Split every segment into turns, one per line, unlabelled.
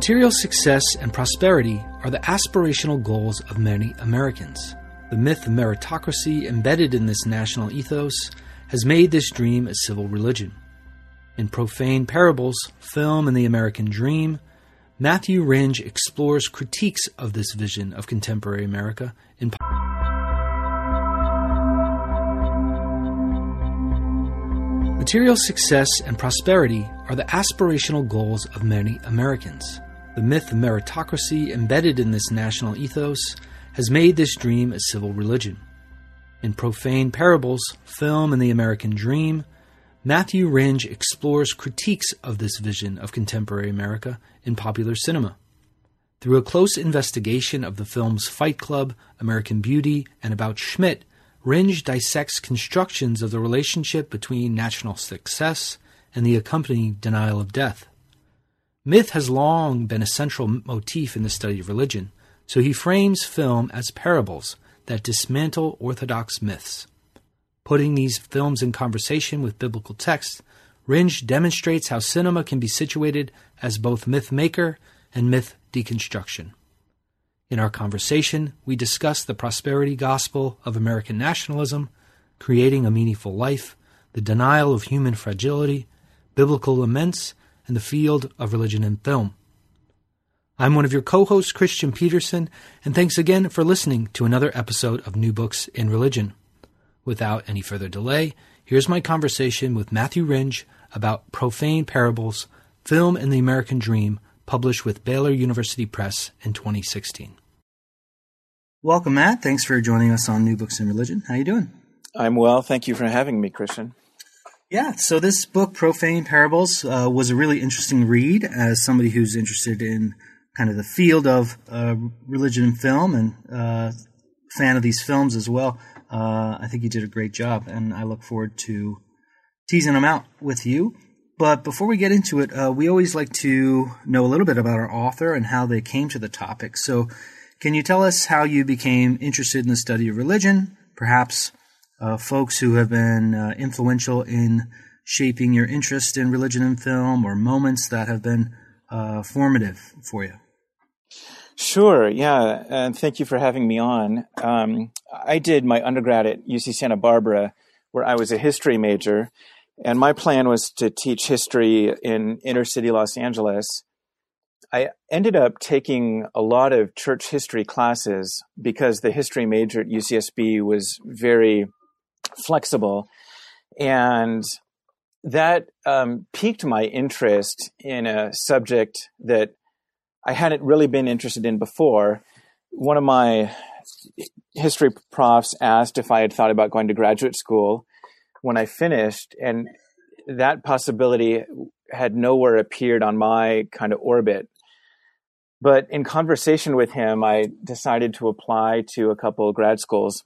Material success and prosperity are the aspirational goals of many Americans. The myth of meritocracy embedded in this national ethos has made this dream a civil religion. In Profane Parables, Film and the American Dream, Matthew Rindge explores critiques of this vision of contemporary America in Material success and prosperity are the aspirational goals of many Americans. The myth of meritocracy embedded in this national ethos has made this dream a civil religion. In Profane Parables, Film and the American Dream, Matthew Rindge explores critiques of this vision of contemporary America in popular cinema. Through a close investigation of the films Fight Club, American Beauty, and About Schmidt, Rindge dissects constructions of the relationship between national success and the accompanying denial of death. Myth has long been a central motif in the study of religion, so he frames film as parables that dismantle orthodox myths. Putting these films in conversation with biblical texts, Rindge demonstrates how cinema can be situated as both myth maker and myth deconstruction. In our conversation, we discuss the prosperity gospel of American nationalism, creating a meaningful life, the denial of human fragility, biblical laments, and the field of religion and film. I'm one of your co hosts, Kristian Petersen, and thanks again for listening to another episode of New Books in Religion. Without any further delay, here's my conversation with Matthew Rindge about Profane Parables, Film and the American Dream, published with Baylor University Press in 2016. Welcome, Matt. Thanks for joining us on New Books in Religion. How you doing?
I'm well. Thank you for having me, Kristian.
Yeah, so this book, Profane Parables, uh, was a really interesting read as somebody who's interested in kind of the field of uh, religion and film and uh, fan of these films as well. Uh, I think you did a great job, and I look forward to teasing them out with you. But before we get into it, uh, we always like to know a little bit about our author and how they came to the topic. So, can you tell us how you became interested in the study of religion? Perhaps uh, folks who have been uh, influential in shaping your interest in religion and film, or moments that have been uh, formative for you.
Sure, yeah, and thank you for having me on. Um, I did my undergrad at UC Santa Barbara, where I was a history major, and my plan was to teach history in inner city Los Angeles. I ended up taking a lot of church history classes because the history major at UCSB was very flexible. And that um, piqued my interest in a subject that I hadn't really been interested in before. One of my history profs asked if I had thought about going to graduate school when I finished, and that possibility had nowhere appeared on my kind of orbit. But in conversation with him, I decided to apply to a couple grad schools.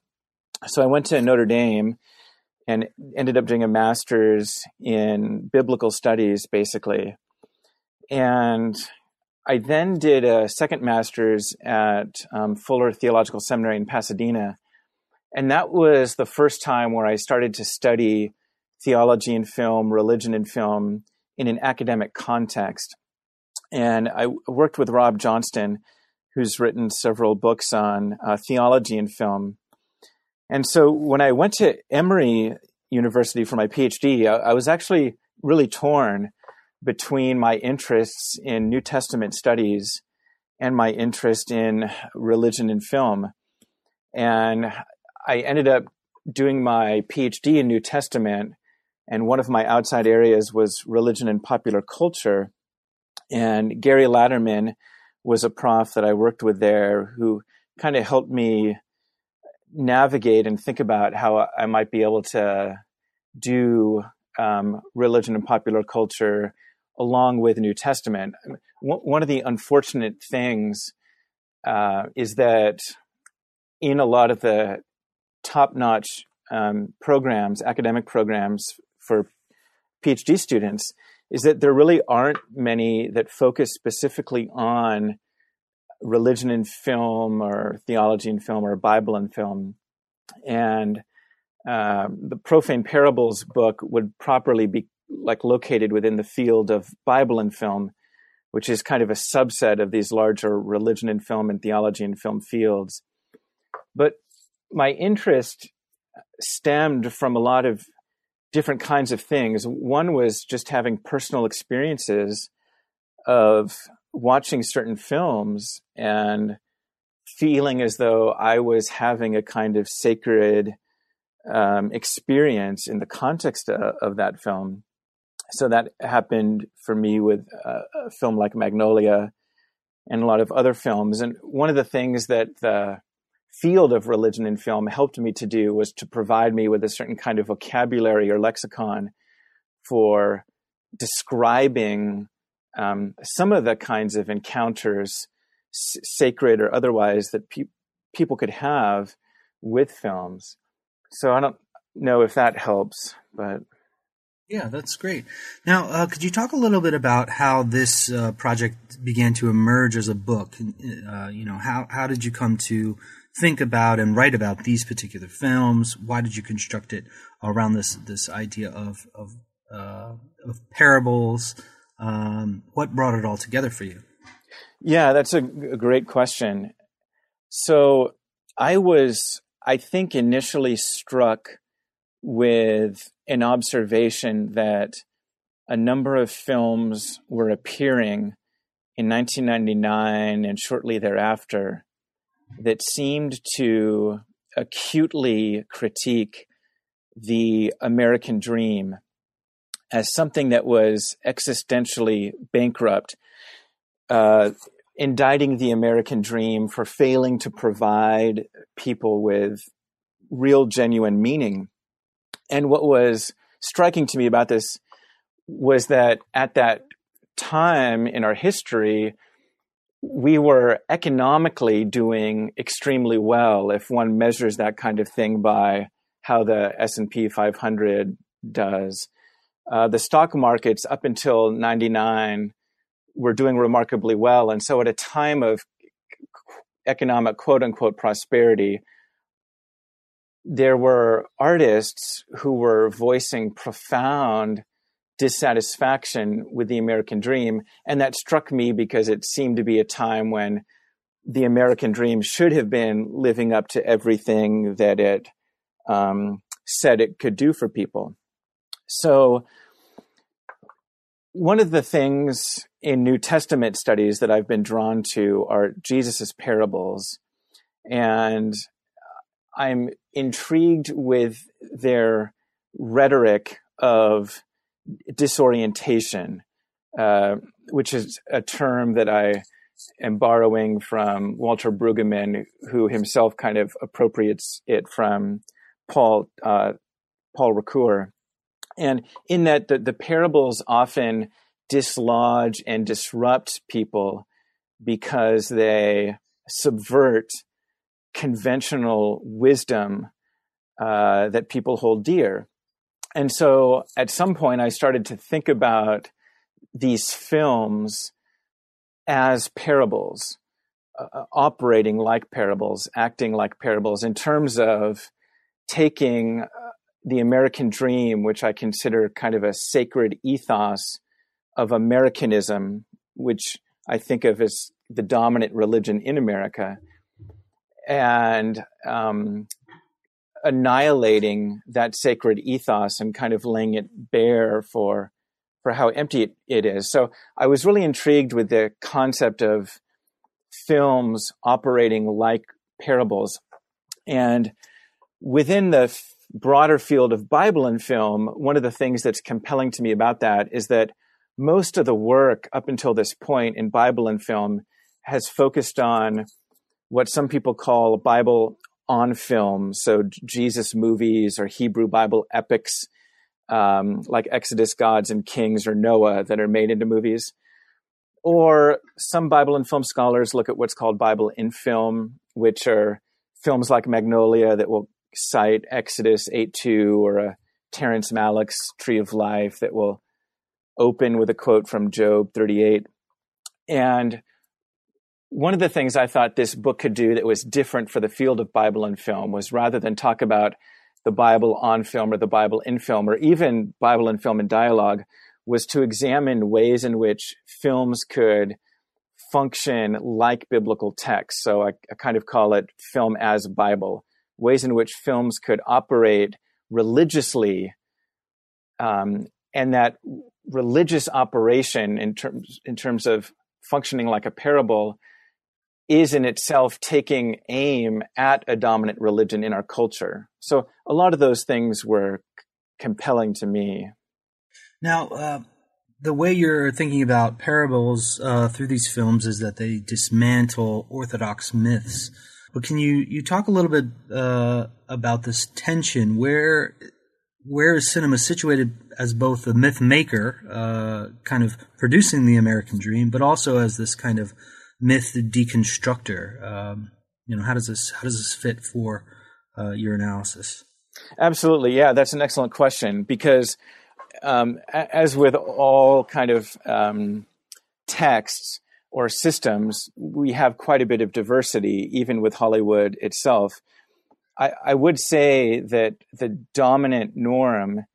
So I went to Notre Dame and ended up doing a master's in biblical studies, basically. And I then did a second master's at um, Fuller Theological Seminary in Pasadena. And that was the first time where I started to study theology and film, religion and film in an academic context. And I worked with Rob Johnston, who's written several books on uh, theology and film. And so when I went to Emory University for my PhD, I, I was actually really torn between my interests in New Testament studies and my interest in religion and film. And I ended up doing my PhD in New Testament, and one of my outside areas was religion and popular culture. And Gary Laderman was a prof that I worked with there who kind of helped me navigate and think about how I might be able to do um, religion and popular culture along with New Testament. One of the unfortunate things uh, is that in a lot of the top-notch um, programs, academic programs for PhD students, is that there really aren't many that focus specifically on religion in film or theology in film or Bible in film. And uh, the Profane Parables book would properly be like located within the field of Bible and film, which is kind of a subset of these larger religion and film and theology and film fields. But my interest stemmed from a lot of different kinds of things. One was just having personal experiences of watching certain films and feeling as though I was having a kind of sacred um, experience in the context of, of, that film. So that happened for me with uh, a film like Magnolia and a lot of other films. And one of the things that the field of religion and film helped me to do was to provide me with a certain kind of vocabulary or lexicon for describing um, some of the kinds of encounters, s- sacred or otherwise, that pe- people could have with films. So I don't know if that helps, but.
Yeah, that's great. Now, uh, could you talk a little bit about how this uh, project began to emerge as a book? Uh, you know, how how did you come to think about and write about these particular films? Why did you construct it around this this idea of of, uh, of parables? Um, what brought it all together for you?
Yeah, that's a, a great question. So I was, I think, initially struck with an observation that a number of films were appearing in 1999 and shortly thereafter that seemed to acutely critique the American dream as something that was existentially bankrupt, uh, indicting the American dream for failing to provide people with real, genuine meaning. And what was striking to me about this was that at that time in our history, we were economically doing extremely well if one measures that kind of thing by how the S&P 500 does uh, the stock markets up until 99 were doing remarkably well. And so at a time of economic quote unquote prosperity, there were artists who were voicing profound dissatisfaction with the American dream. And that struck me because it seemed to be a time when the American dream should have been living up to everything that it um, said it could do for people. So, one of the things in New Testament studies that I've been drawn to are Jesus's parables. And I'm intrigued with their rhetoric of disorientation, uh, which is a term that I am borrowing from Walter Brueggemann, who himself kind of appropriates it from Paul uh, Paul Ricoeur. And in that, the, the parables often dislodge and disrupt people because they subvert conventional wisdom uh, that people hold dear. And so at some point, I started to think about these films as parables, uh, uh operating like parables, acting like parables in terms of taking uh, the American dream, which I consider kind of a sacred ethos of Americanism, which I think of as the dominant religion in America, and um, annihilating that sacred ethos and kind of laying it bare for for how empty it, it is. So I was really intrigued with the concept of films operating like parables, and within the broader field of Bible and film, one of the things that's compelling to me about that is that most of the work up until this point in Bible and film has focused on what some people call Bible on film. So Jesus movies or Hebrew Bible epics, um, like Exodus, Gods, and Kings or Noah that are made into movies. Or some Bible and film scholars look at what's called Bible in film, which are films like Magnolia that will cite Exodus 8 2 or a Terrence Malick's Tree of Life that will open with a quote from Job 38. And one of the things I thought this book could do that was different for the field of Bible and film was rather than talk about the Bible on film or the Bible in film or even Bible and film and dialogue, was to examine ways in which films could function like biblical texts. So I, I kind of call it film as Bible, ways in which films could operate religiously um, and that religious operation in terms in terms of functioning like a parable is in itself taking aim at a dominant religion in our culture. So a lot of those things were c- compelling to me.
Now, uh, the way you're thinking about parables uh, through these films is that they dismantle orthodox myths. But can you you talk a little bit uh, about this tension? Where where is cinema situated as both a myth maker, uh, kind of producing the American dream, but also as this kind of myth deconstructor? Um, you know, how does this how does this fit for uh, your analysis?
Absolutely, yeah, that's an excellent question because, um, as with all kind of um, texts or systems, we have quite a bit of diversity, even with Hollywood itself. I, I would say that the dominant norm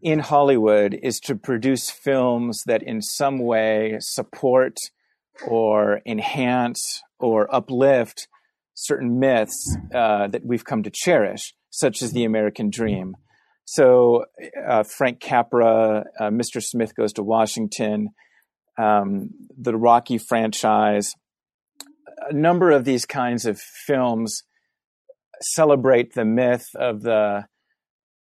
in Hollywood is to produce films that in some way support or enhance or uplift certain myths uh, that we've come to cherish, such as the American dream. So, uh, Frank Capra, uh, Mr. Smith Goes to Washington, um, the Rocky franchise, a number of these kinds of films celebrate the myth of the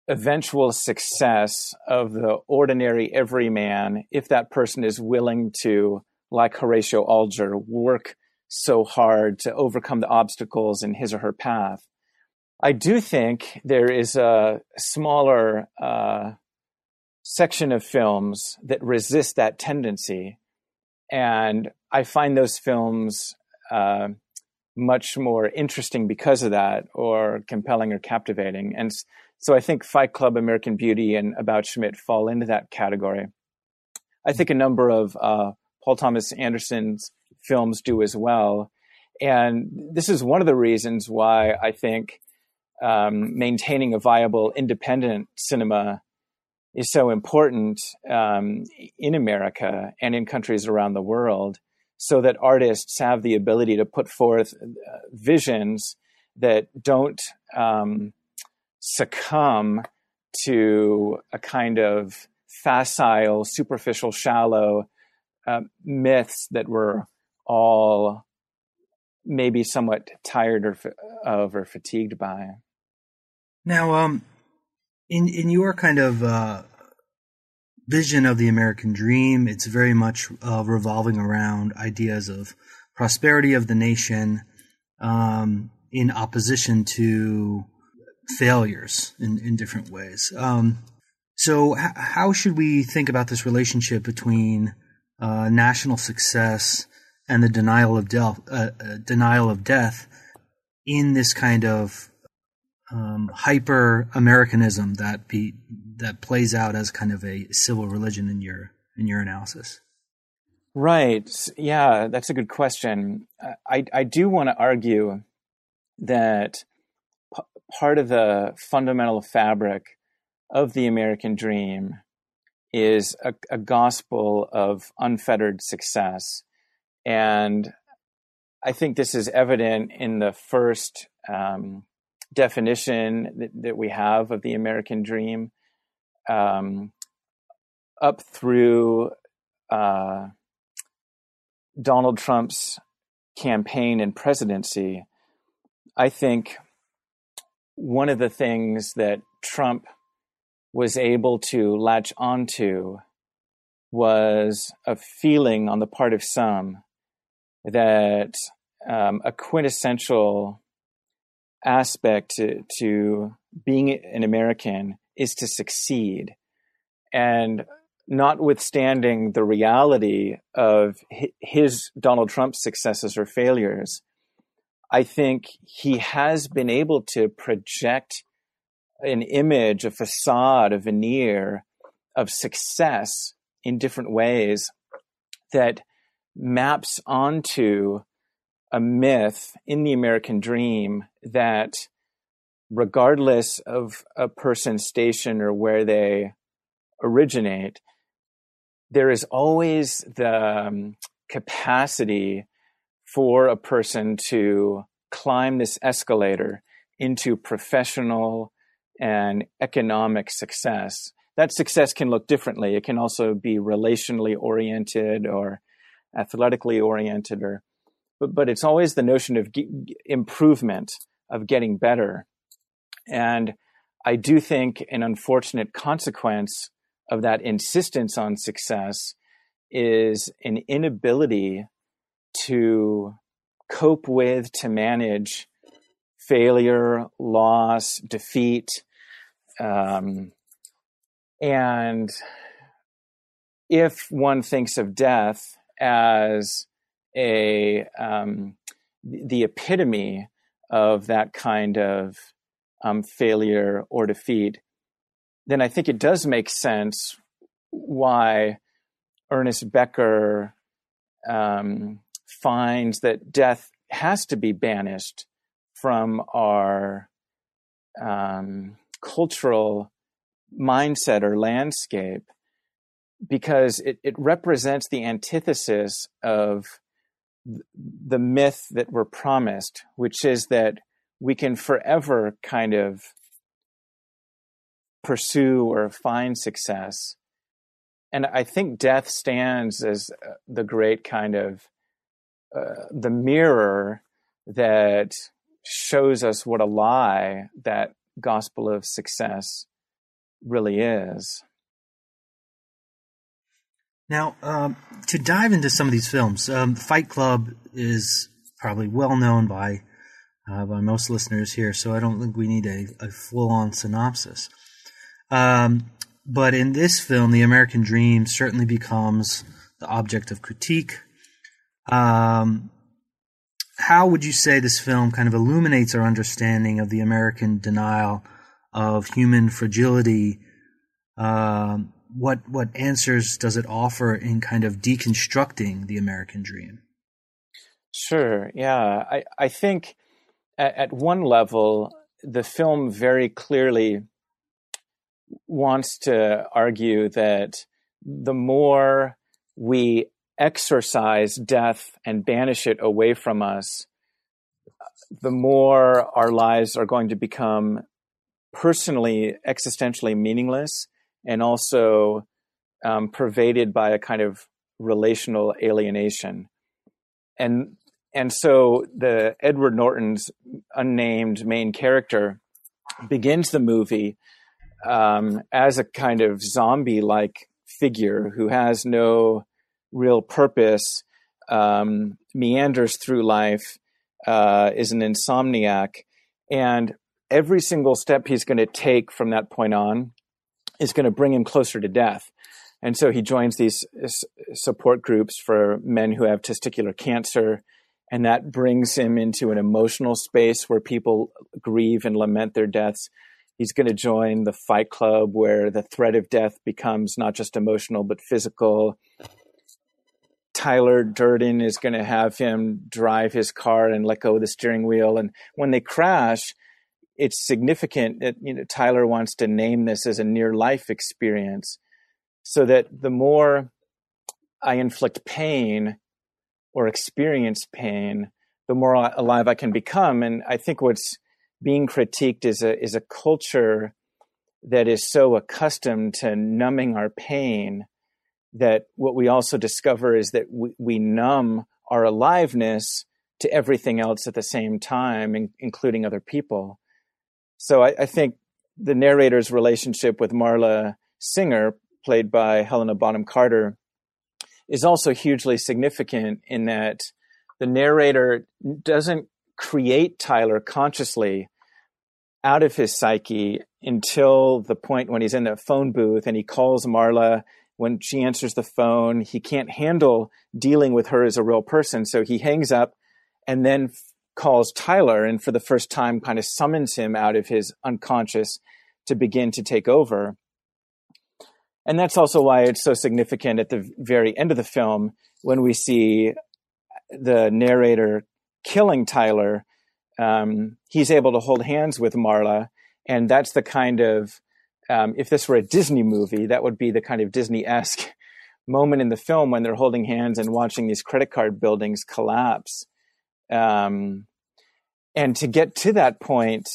eventual success of the ordinary everyman if that person is willing to, like Horatio Alger, work so hard to overcome the obstacles in his or her path. I do think there is a smaller uh, section of films that resist that tendency. And I find those films uh, much more interesting because of that, or compelling or captivating. And so I think Fight Club, American Beauty, and About Schmidt fall into that category. I think a number of uh, Paul Thomas Anderson's films do as well. And this is one of the reasons why I think um, maintaining a viable independent cinema is so important um, in America and in countries around the world so that artists have the ability to put forth uh, visions that don't um, succumb to a kind of facile, superficial, shallow uh, myths that we're all maybe somewhat tired or, of or fatigued by.
Now, um, in in your kind of uh, vision of the American dream. It's very much uh, revolving around ideas of prosperity of the nation um, in opposition to failures in, in different ways. Um, so, h- how should we think about this relationship between uh, national success and the denial of death, uh, uh denial of death, in this kind of um, hyper Americanism that be that plays out as kind of a civil religion in your in your analysis?
Right. Yeah, that's a good question. I I do want to argue that p- part of the fundamental fabric of the American dream is a, a gospel of unfettered success, and I think this is evident in the first um, definition that, that, we have of the American dream, um, up through uh, Donald Trump's campaign and presidency, I think one of the things that Trump was able to latch onto was a feeling on the part of some that um, a quintessential aspect to, to being an American is to succeed. And notwithstanding the reality of his Donald Trump's successes or failures, I think he has been able to project an image, a facade, a veneer of success in different ways that maps onto a myth in the American dream that regardless of a person's station or where they originate, there is always the um, capacity for a person to climb this escalator into professional and economic success. That success can look differently. It can also be relationally oriented or athletically oriented or but but it's always the notion of g- improvement of getting better and i do think an unfortunate consequence of that insistence on success is an inability to cope with, to manage failure, loss, defeat. Um, and if one thinks of death as a um, the epitome of that kind of um, failure or defeat, then I think it does make sense why Ernest Becker um, finds that death has to be banished from our um, cultural mindset or landscape because it, it represents the antithesis of the myth that we're promised, which is that we can forever kind of pursue or find success. And I think death stands as uh, the great kind of uh, the mirror that shows us what a lie that gospel of success really is.
Now, um, to dive into some of these films, um, Fight Club is probably well known by uh, by most listeners here, so I don't think we need a, a full on synopsis. Um, but in this film, the American dream certainly becomes the object of critique. Um, how would you say this film kind of illuminates our understanding of the American denial of human fragility? Um, what what answers does it offer in kind of deconstructing the American dream?
Sure. Yeah, I I think at, at one level the film very clearly wants to argue that the more we exorcise death and banish it away from us, the more our lives are going to become personally, existentially meaningless and also um, pervaded by a kind of relational alienation. And and so the Edward Norton's unnamed main character begins the movie um, as a kind of zombie like figure who has no real purpose, um, meanders through life, uh, is an insomniac. And every single step he's going to take from that point on is going to bring him closer to death. And so he joins these support groups for men who have testicular cancer. And that brings him into an emotional space where people grieve and lament their deaths. He's going to join the fight club where the threat of death becomes not just emotional, but physical. Tyler Durden is going to have him drive his car and let go of the steering wheel. And when they crash, it's significant that you know, Tyler wants to name this as a near life experience so that the more I inflict pain or experience pain, the more alive I can become. And I think what's being critiqued is a is a culture that is so accustomed to numbing our pain that what we also discover is that we, we numb our aliveness to everything else at the same time, in, including other people. So I, I, think the narrator's relationship with Marla Singer, played by Helena Bonham Carter, is also hugely significant in that the narrator doesn't create Tyler consciously out of his psyche until the point when he's in the phone booth and he calls Marla. When she answers the phone, he can't handle dealing with her as a real person. So he hangs up and then calls Tyler and for the first time kind of summons him out of his unconscious to begin to take over. And that's also why it's so significant at the very end of the film when we see the narrator killing Tyler um, he's able to hold hands with Marla, and that's the kind of um, if this were a Disney movie, that would be the kind of Disney esque moment in the film when they're holding hands and watching these credit card buildings collapse. Um, and to get to that point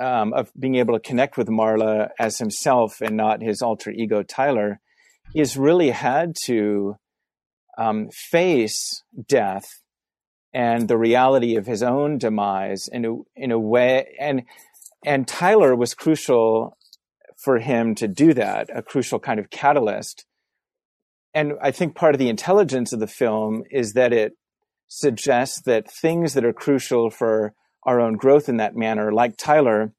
um, of being able to connect with Marla as himself and not his alter ego Tyler, he has really had to um, face death and the reality of his own demise in a, in a way. And and Tyler was crucial for him to do that, a crucial kind of catalyst. And I think part of the intelligence of the film is that it suggests that things that are crucial for our own growth in that manner, like Tyler,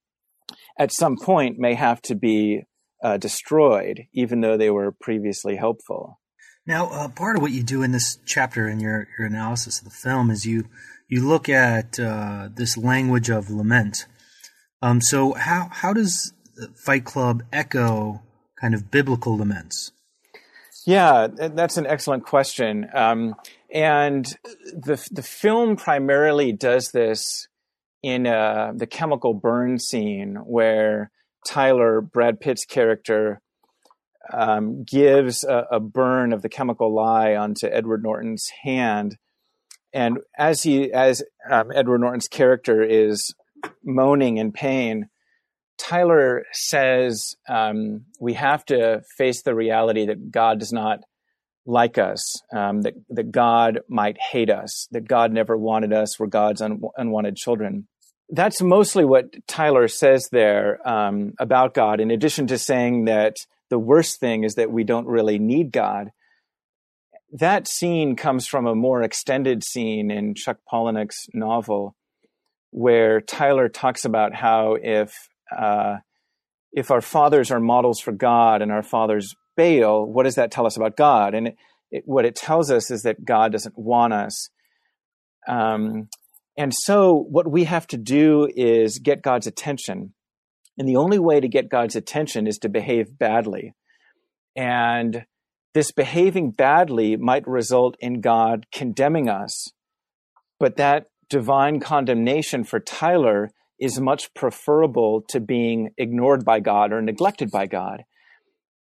at some point may have to be uh, destroyed, even though they were previously helpful.
Now, uh, part of what you do in this chapter in your, your analysis of the film is you you look at uh, this language of lament. Um, so, how how does Fight Club echo kind of biblical laments?
Yeah, that's an excellent question. Um, and the the film primarily does this in uh, the chemical burn scene where Tyler, Brad Pitt's character, um, gives a, a, burn of the chemical lye onto Edward Norton's hand, and as he, as um, Edward Norton's character is moaning in pain, Tyler says um, we have to face the reality that God does not like us, um, that that God might hate us, that God never wanted us. We're God's un- unwanted children that's mostly what Tyler says there um, about God. In addition to saying that the worst thing is that we don't really need God, that scene comes from a more extended scene in Chuck Palahniuk's novel, where Tyler talks about how if uh, if our fathers are models for God and our fathers bail, what does that tell us about God? And it, it, what it tells us is that God doesn't want us. Um, and so what we have to do is get God's attention. And the only way to get God's attention is to behave badly. And this behaving badly might result in God condemning us. But that divine condemnation for Tyler is much preferable to being ignored by God or neglected by God.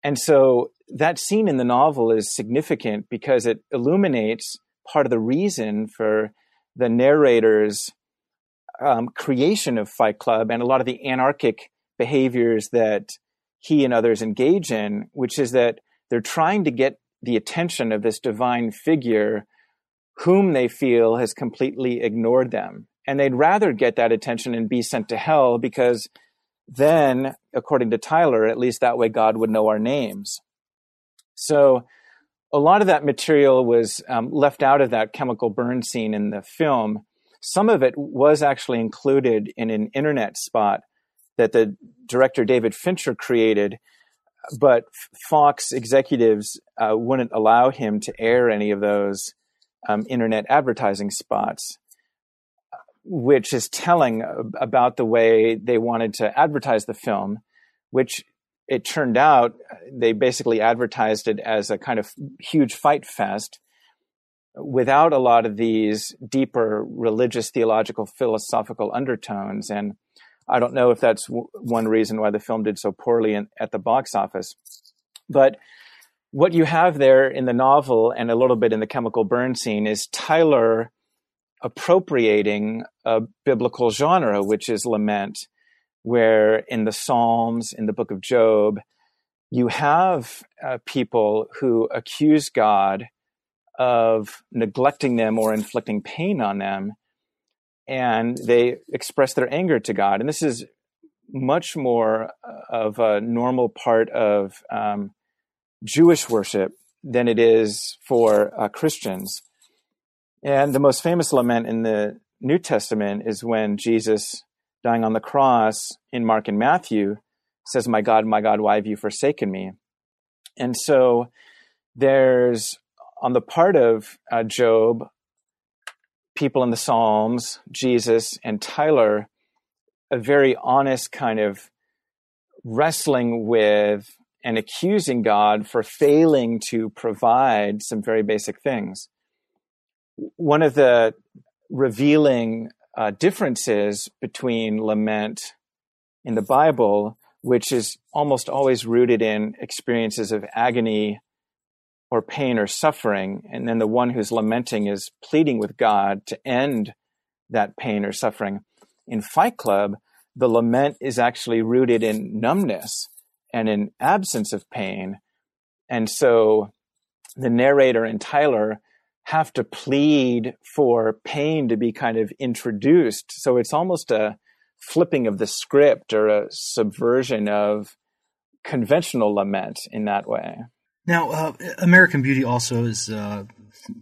And so that scene in the novel is significant because it illuminates part of the reason for the narrator's um, creation of Fight Club and a lot of the anarchic behaviors that he and others engage in, which is that they're trying to get the attention of this divine figure whom they feel has completely ignored them. And they'd rather get that attention and be sent to hell because then, according to Tyler, at least that way God would know our names. So a lot of that material was um, left out of that chemical burn scene in the film. Some of it was actually included in an internet spot that the director David Fincher created, but Fox executives uh, wouldn't allow him to air any of those um, internet advertising spots, which is telling about the way they wanted to advertise the film, which it turned out uh, they basically advertised it as a kind of huge fight fest without a lot of these deeper religious, theological, philosophical undertones. And I don't know if that's w- one reason why the film did so poorly in, at the box office. But what you have there in the novel and a little bit in the chemical burn scene is Tyler appropriating a biblical genre, which is lament where in the Psalms, in the book of Job, you have uh, people who accuse God of neglecting them or inflicting pain on them, and they express their anger to God. And this is much more of a normal part of um, Jewish worship than it is for uh, Christians. And the most famous lament in the New Testament is when Jesus dying on the cross in Mark and Matthew says, My God, my God, why have you forsaken me? And so there's, on the part of uh, Job, people in the Psalms, Jesus, and Tyler, a very honest kind of wrestling with and accusing God for failing to provide some very basic things. One of the revealing uh, differences between lament in the Bible, which is almost always rooted in experiences of agony or pain or suffering. And then the one who's lamenting is pleading with God to end that pain or suffering. In Fight Club, the lament is actually rooted in numbness and in absence of pain. And so the narrator and Tyler have to plead for pain to be kind of introduced. So it's almost a flipping of the script or a subversion of conventional lament in that way.
Now, uh, American Beauty also is uh,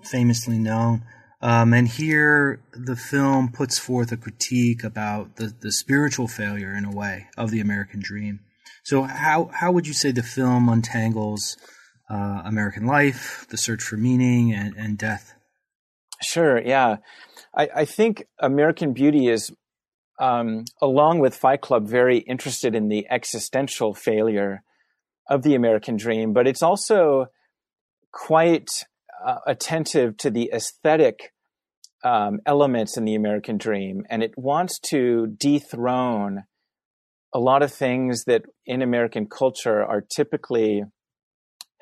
famously known. Um, and here the film puts forth a critique about the, the spiritual failure, in a way, of the American dream. So, how, how would you say the film untangles uh, American life, the search for meaning, and, and death?
Sure, yeah. I, I think American Beauty is, um, along with Fight Club, very interested in the existential failure of the American dream, but it's also quite uh, attentive to the aesthetic um, elements in the American dream, and it wants to dethrone a lot of things that in American culture are typically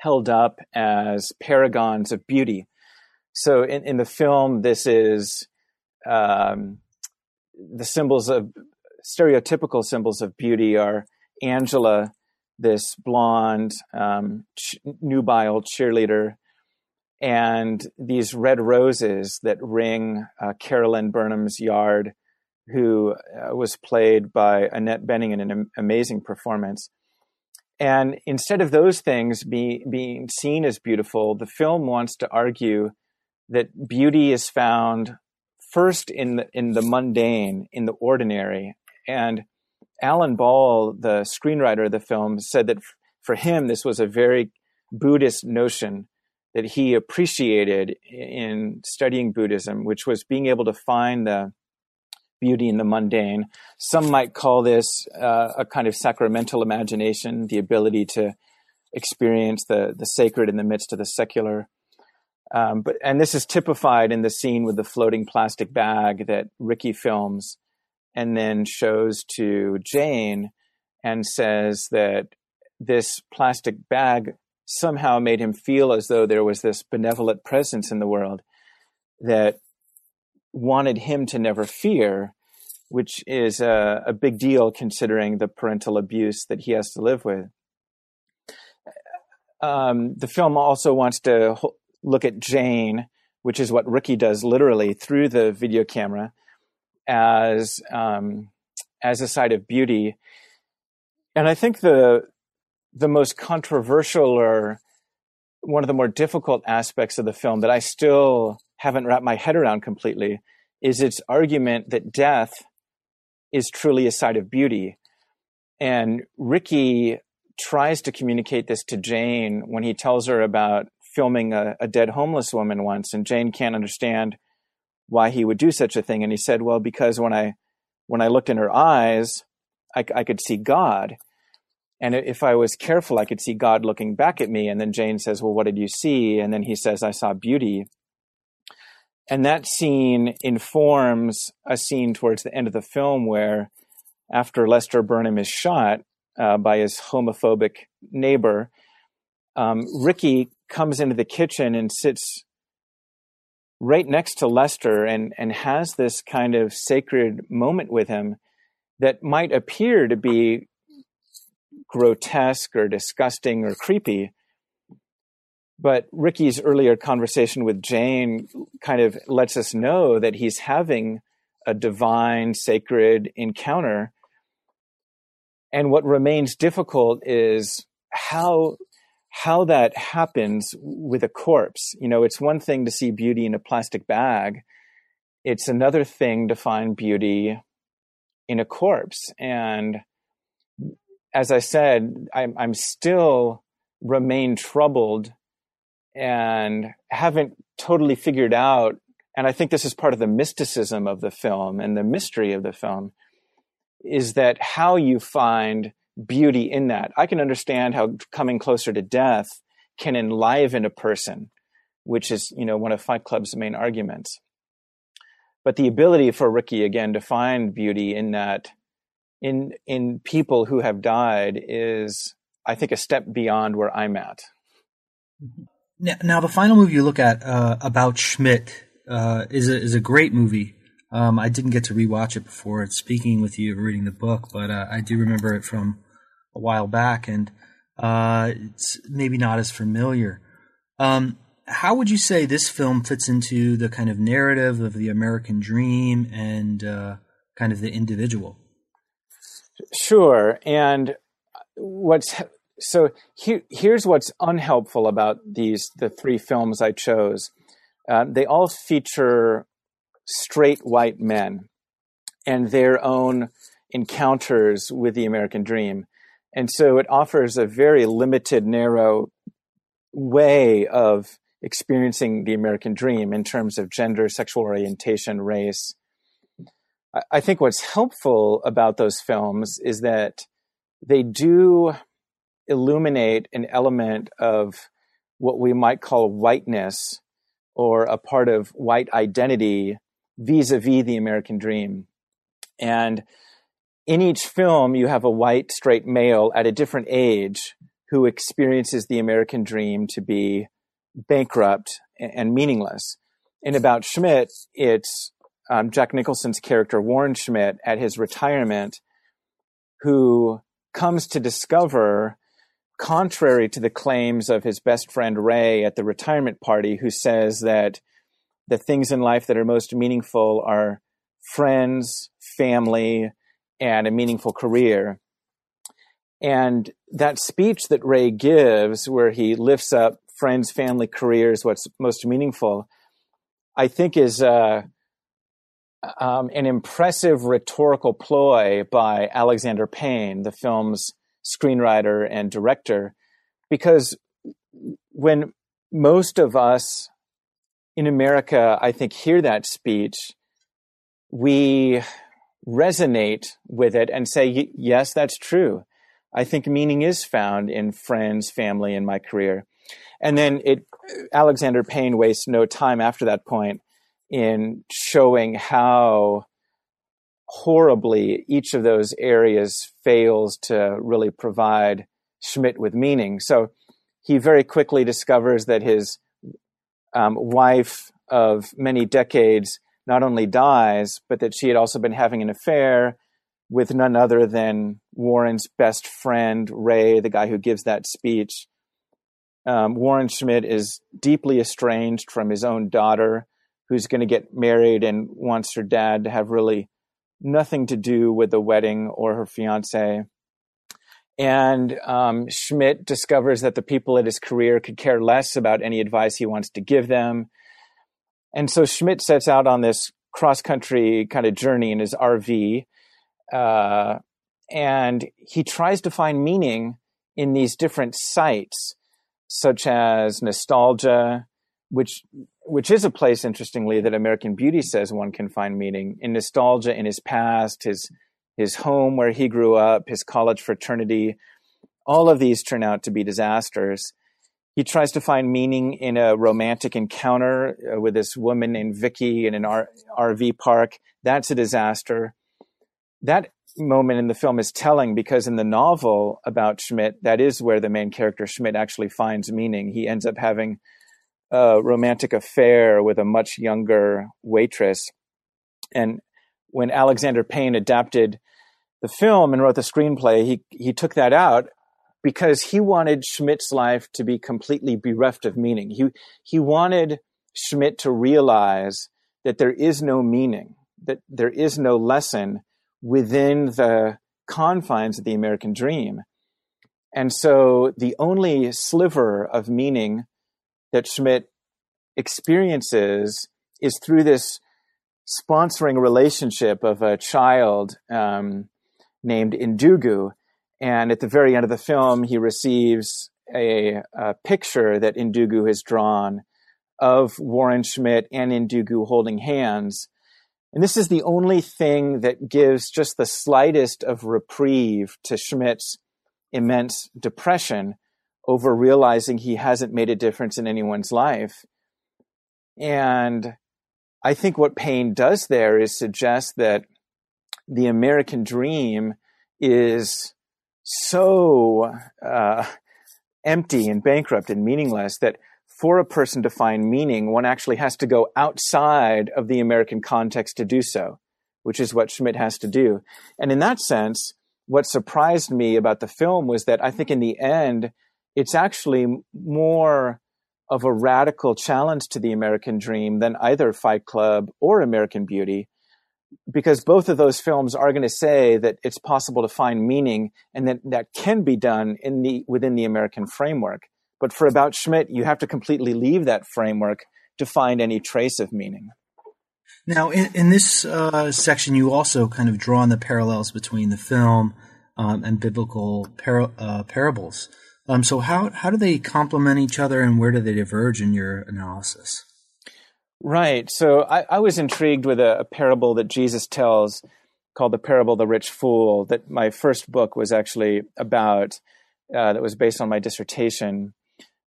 held up as paragons of beauty. So in, in the film, this is um, the symbols of stereotypical symbols of beauty are Angela, this blonde, um, ch- nubile cheerleader, and these red roses that ring uh, Carolyn Burnham's yard, who uh, was played by Annette Bening in an amazing performance. And instead of those things be, being seen as beautiful, the film wants to argue that beauty is found first in the, in the mundane, in the ordinary. And Alan Ball, the screenwriter of the film, said that f- for him, this was a very Buddhist notion that he appreciated in studying Buddhism, which was being able to find the beauty in the mundane. Some might call this uh, a kind of sacramental imagination, the ability to experience the, the sacred in the midst of the secular. Um, but and this is typified in the scene with the floating plastic bag that Ricky films and then shows to Jane and says that this plastic bag somehow made him feel as though there was this benevolent presence in the world that wanted him to never fear, which is a, a big deal considering the parental abuse that he has to live with. Um, the film also wants to look at Jane, which is what Ricky does literally through the video camera, as um, as a side of beauty. And I think the the most controversial or one of the more difficult aspects of the film that I still haven't wrapped my head around completely is its argument that death is truly a side of beauty. And Ricky tries to communicate this to Jane when he tells her about filming a, a, dead homeless woman once, and Jane can't understand why he would do such a thing. And he said, "Well, because when I when I looked in her eyes, I, I could see God, and if I was careful, I could see God looking back at me." And then Jane says, "Well, what did you see?" And then he says, "I saw beauty." And that scene informs a scene towards the end of the film where, after Lester Burnham is shot uh, by his homophobic neighbor, um, Ricky comes into the kitchen and sits right next to Lester and, and has this kind of sacred moment with him that might appear to be grotesque or disgusting or creepy. But Ricky's earlier conversation with Jane kind of lets us know that he's having a divine, sacred encounter. And what remains difficult is how how that happens with a corpse. You know, it's one thing to see beauty in a plastic bag. It's another thing to find beauty in a corpse. And as I said, I'm, I'm still remain troubled and haven't totally figured out. And I think this is part of the mysticism of the film and the mystery of the film is that how you find beauty in that. I can understand how coming closer to death can enliven a person, which is, you know, one of Fight Club's main arguments. But the ability for Ricky again to find beauty in that, in in people who have died, is I think a step beyond where I'm at.
Mm-hmm. Now, now, the final movie you look at uh, about Schmidt uh, is a is a great movie. Um, I didn't get to rewatch it before speaking with you, or reading the book, but uh, I do remember it from a while back, and uh, it's maybe not as familiar. Um, how would you say this film fits into the kind of narrative of the American dream and uh, kind of the individual?
Sure, and what's so here, here's what's unhelpful about these the three films I chose. Uh, they all feature straight white men and their own encounters with the American dream. And so it offers a very limited, narrow way of experiencing the American dream in terms of gender, sexual orientation, race. I think what's helpful about those films is that they do illuminate an element of what we might call whiteness or a part of white identity vis-a-vis the American dream. And in each film, you have a white straight male at a different age who experiences the American dream to be bankrupt and meaningless. And about Schmidt, it's um, Jack Nicholson's character Warren Schmidt at his retirement, who comes to discover, contrary to the claims of his best friend Ray at the retirement party, who says that the things in life that are most meaningful are friends, family, and a meaningful career. And that speech that Ray gives, where he lifts up friends, family, careers, what's most meaningful, I think is uh, um, an impressive rhetorical ploy by Alexander Payne, the film's screenwriter and director, because when most of us in America, I think, hear that speech, we resonate with it and say, yes, that's true. I think meaning is found in friends, family, and my career. And then it, Alexander Payne wastes no time after that point in showing how horribly each of those areas fails to really provide Schmidt with meaning. So he very quickly discovers that his um, wife of many decades not only dies, but that she had also been having an affair with none other than Warren's best friend, Ray, the guy who gives that speech. Um, Warren Schmidt is deeply estranged from his own daughter, who's going to get married and wants her dad to have really nothing to do with the wedding or her fiance. And um, Schmidt discovers that the people at his career could care less about any advice he wants to give them. And so Schmidt sets out on this cross country kind of journey in his RV. Uh, and he tries to find meaning in these different sites, such as nostalgia, which which is a place, interestingly, that American Beauty says one can find meaning in nostalgia in his past, his his home where he grew up, his college fraternity. All of these turn out to be disasters. He tries to find meaning in a romantic encounter uh, with this woman named Vicky in an R- RV park. That's a disaster. That moment in the film is telling because in the novel about Schmidt, that is where the main character Schmidt actually finds meaning. He ends up having a romantic affair with a much younger waitress. And when Alexander Payne adapted the film and wrote the screenplay, he he took that out because he wanted Schmidt's life to be completely bereft of meaning. He he wanted Schmidt to realize that there is no meaning, that there is no lesson within the confines of the American dream. And so the only sliver of meaning that Schmidt experiences is through this sponsoring relationship of a child um, named Ndugu. And at the very end of the film, he receives a, a picture that Ndugu has drawn of Warren Schmidt and Ndugu holding hands. And this is the only thing that gives just the slightest of reprieve to Schmidt's immense depression over realizing he hasn't made a difference in anyone's life. And I think what Payne does there is suggest that the American dream is so uh, empty and bankrupt and meaningless that for a person to find meaning, one actually has to go outside of the American context to do so, which is what Schmidt has to do. And in that sense, what surprised me about the film was that I think in the end, it's actually more of a radical challenge to the American dream than either Fight Club or American Beauty, because both of those films are going to say that it's possible to find meaning and that that can be done in the within the American framework. But for About Schmidt, you have to completely leave that framework to find any trace of meaning.
Now, in, in this uh, section, you also kind of draw on the parallels between the film um, and biblical par- uh, parables. Um, so, how how do they complement each other, and where do they diverge in your analysis?
Right. So, I, I was intrigued with a, a parable that Jesus tells called the parable of the rich fool. That my first book was actually about. Uh, that was based on my dissertation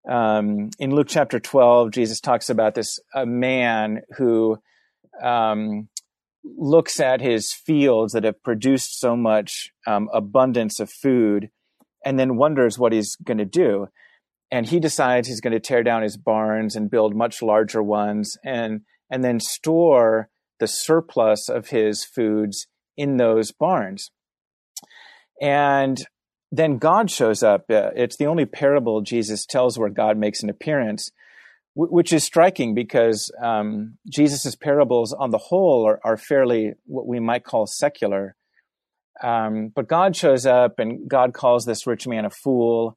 um, in Luke chapter 12, Jesus talks about this a man who um, looks at his fields that have produced so much um, abundance of food and then wonders what he's going to do. And he decides he's going to tear down his barns and build much larger ones and, and then store the surplus of his foods in those barns. And then God shows up. Uh, it's the only parable Jesus tells where God makes an appearance, which is striking because um, Jesus' parables on the whole are, are, fairly what we might call secular. Um, but God shows up and God calls this rich man a fool.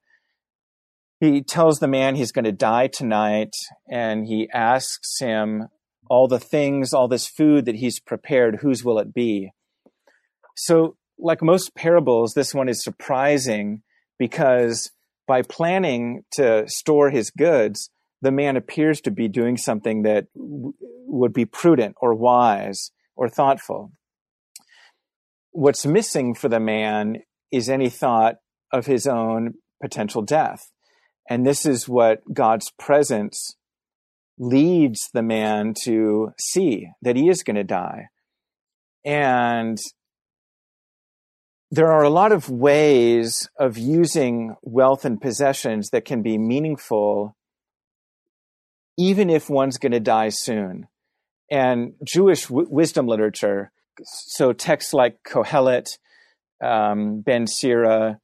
He tells the man he's going to die tonight and he asks him all the things, all this food that he's prepared, whose will it be? So like most parables, this one is surprising because by planning to store his goods, the man appears to be doing something that w- would be prudent or wise or thoughtful. What's missing for the man is any thought of his own potential death. And this is what God's presence leads the man to see that he is going to die. And there are a lot of ways of using wealth and possessions that can be meaningful, even if one's going to die soon. And Jewish w- wisdom literature, so texts like Kohelet, um, Ben Sira,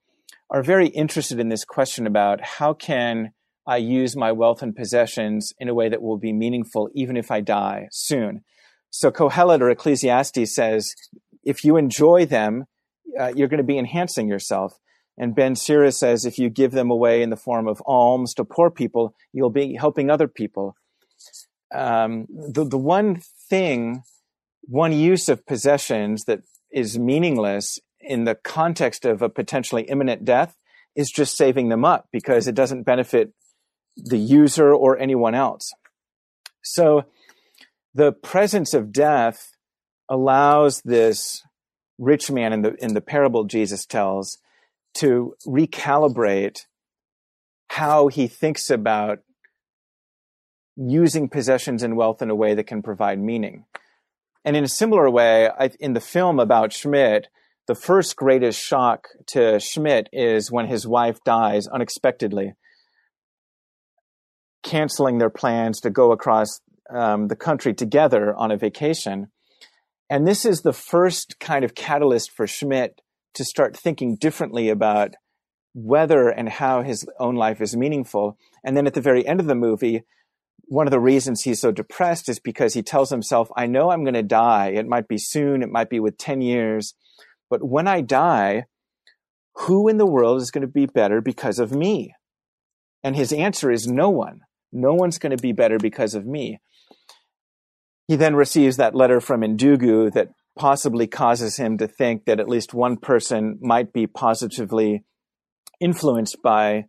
are very interested in this question about how can I use my wealth and possessions in a way that will be meaningful, even if I die soon. So Kohelet or Ecclesiastes says, if you enjoy them, uh, you're going to be enhancing yourself. And Ben Sira says if you give them away in the form of alms to poor people, you'll be helping other people. Um, the, the one thing, one use of possessions that is meaningless in the context of a potentially imminent death is just saving them up because it doesn't benefit the user or anyone else. So the presence of death allows this rich man in the in the parable Jesus tells to recalibrate how he thinks about using possessions and wealth in a way that can provide meaning. And in a similar way, I, in the film about Schmidt, the first greatest shock to Schmidt is when his wife dies unexpectedly, canceling their plans to go across um, the country together on a vacation. And this is the first kind of catalyst for Schmidt to start thinking differently about whether and how his own life is meaningful. And then at the very end of the movie, one of the reasons he's so depressed is because he tells himself, I know I'm going to die. It might be soon, it might be with 10 years. But when I die, who in the world is going to be better because of me? And his answer is no one. No one's going to be better because of me. He then receives that letter from Ndugu that possibly causes him to think that at least one person might be positively influenced by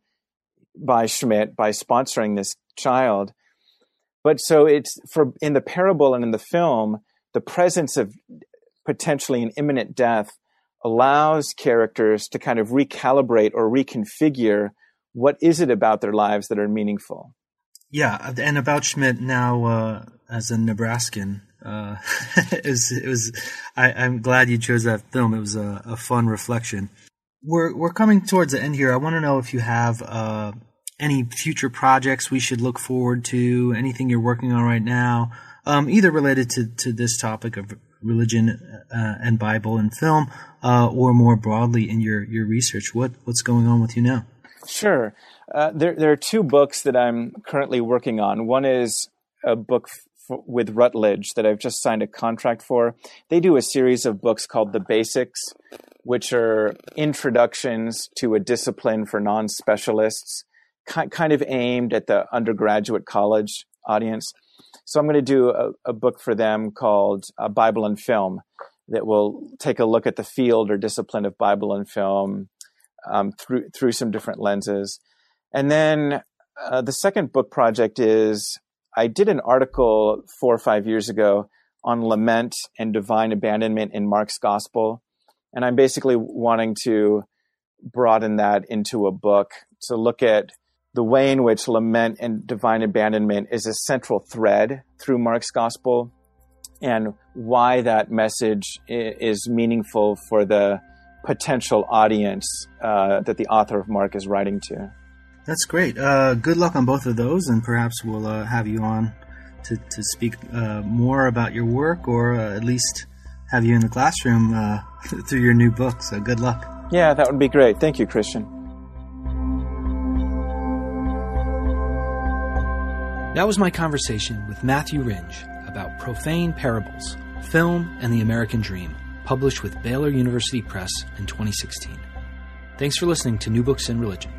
by Schmidt by sponsoring this child. But so it's for in the parable and in the film, the presence of potentially an imminent death allows characters to kind of recalibrate or reconfigure what is it about their lives that are meaningful.
Yeah, and about Schmidt now uh, as a Nebraskan, uh, it was. It was I, am glad you chose that film. It was a, a, fun reflection. We're we're coming towards the end here. I want to know if you have uh, any future projects we should look forward to, anything you're working on right now, um, either related to, to this topic of religion uh, and Bible and film, uh, or more broadly in your, your research. What what's going on with you now?
Sure. Uh, there there are two books that I'm currently working on. One is a book f- with Routledge that I've just signed a contract for. They do a series of books called The Basics, which are introductions to a discipline for non specialists, ki- kind of aimed at the undergraduate college audience. So I'm going to do a, a book for them called uh, Bible and Film that will take a look at the field or discipline of Bible and film um, through through some different lenses. And then uh, the second book project is I did an article four or five years ago on lament and divine abandonment in Mark's gospel. And I'm basically wanting to broaden that into a book to look at the way in which lament and divine abandonment is a central thread through Mark's gospel and why that message is meaningful for the potential audience uh, that the author of Mark is writing to.
That's great. Uh, good luck on both of those, and perhaps we'll uh, have you on to, to speak uh, more about your work or uh, at least have you in the classroom uh, through your new book. So good luck.
Yeah, that would be great. Thank you, Kristian.
That was my conversation with Matthew Rindge about Profane Parables, Film and the American Dream, published with Baylor University Press in 2016. Thanks for listening to New Books in Religion.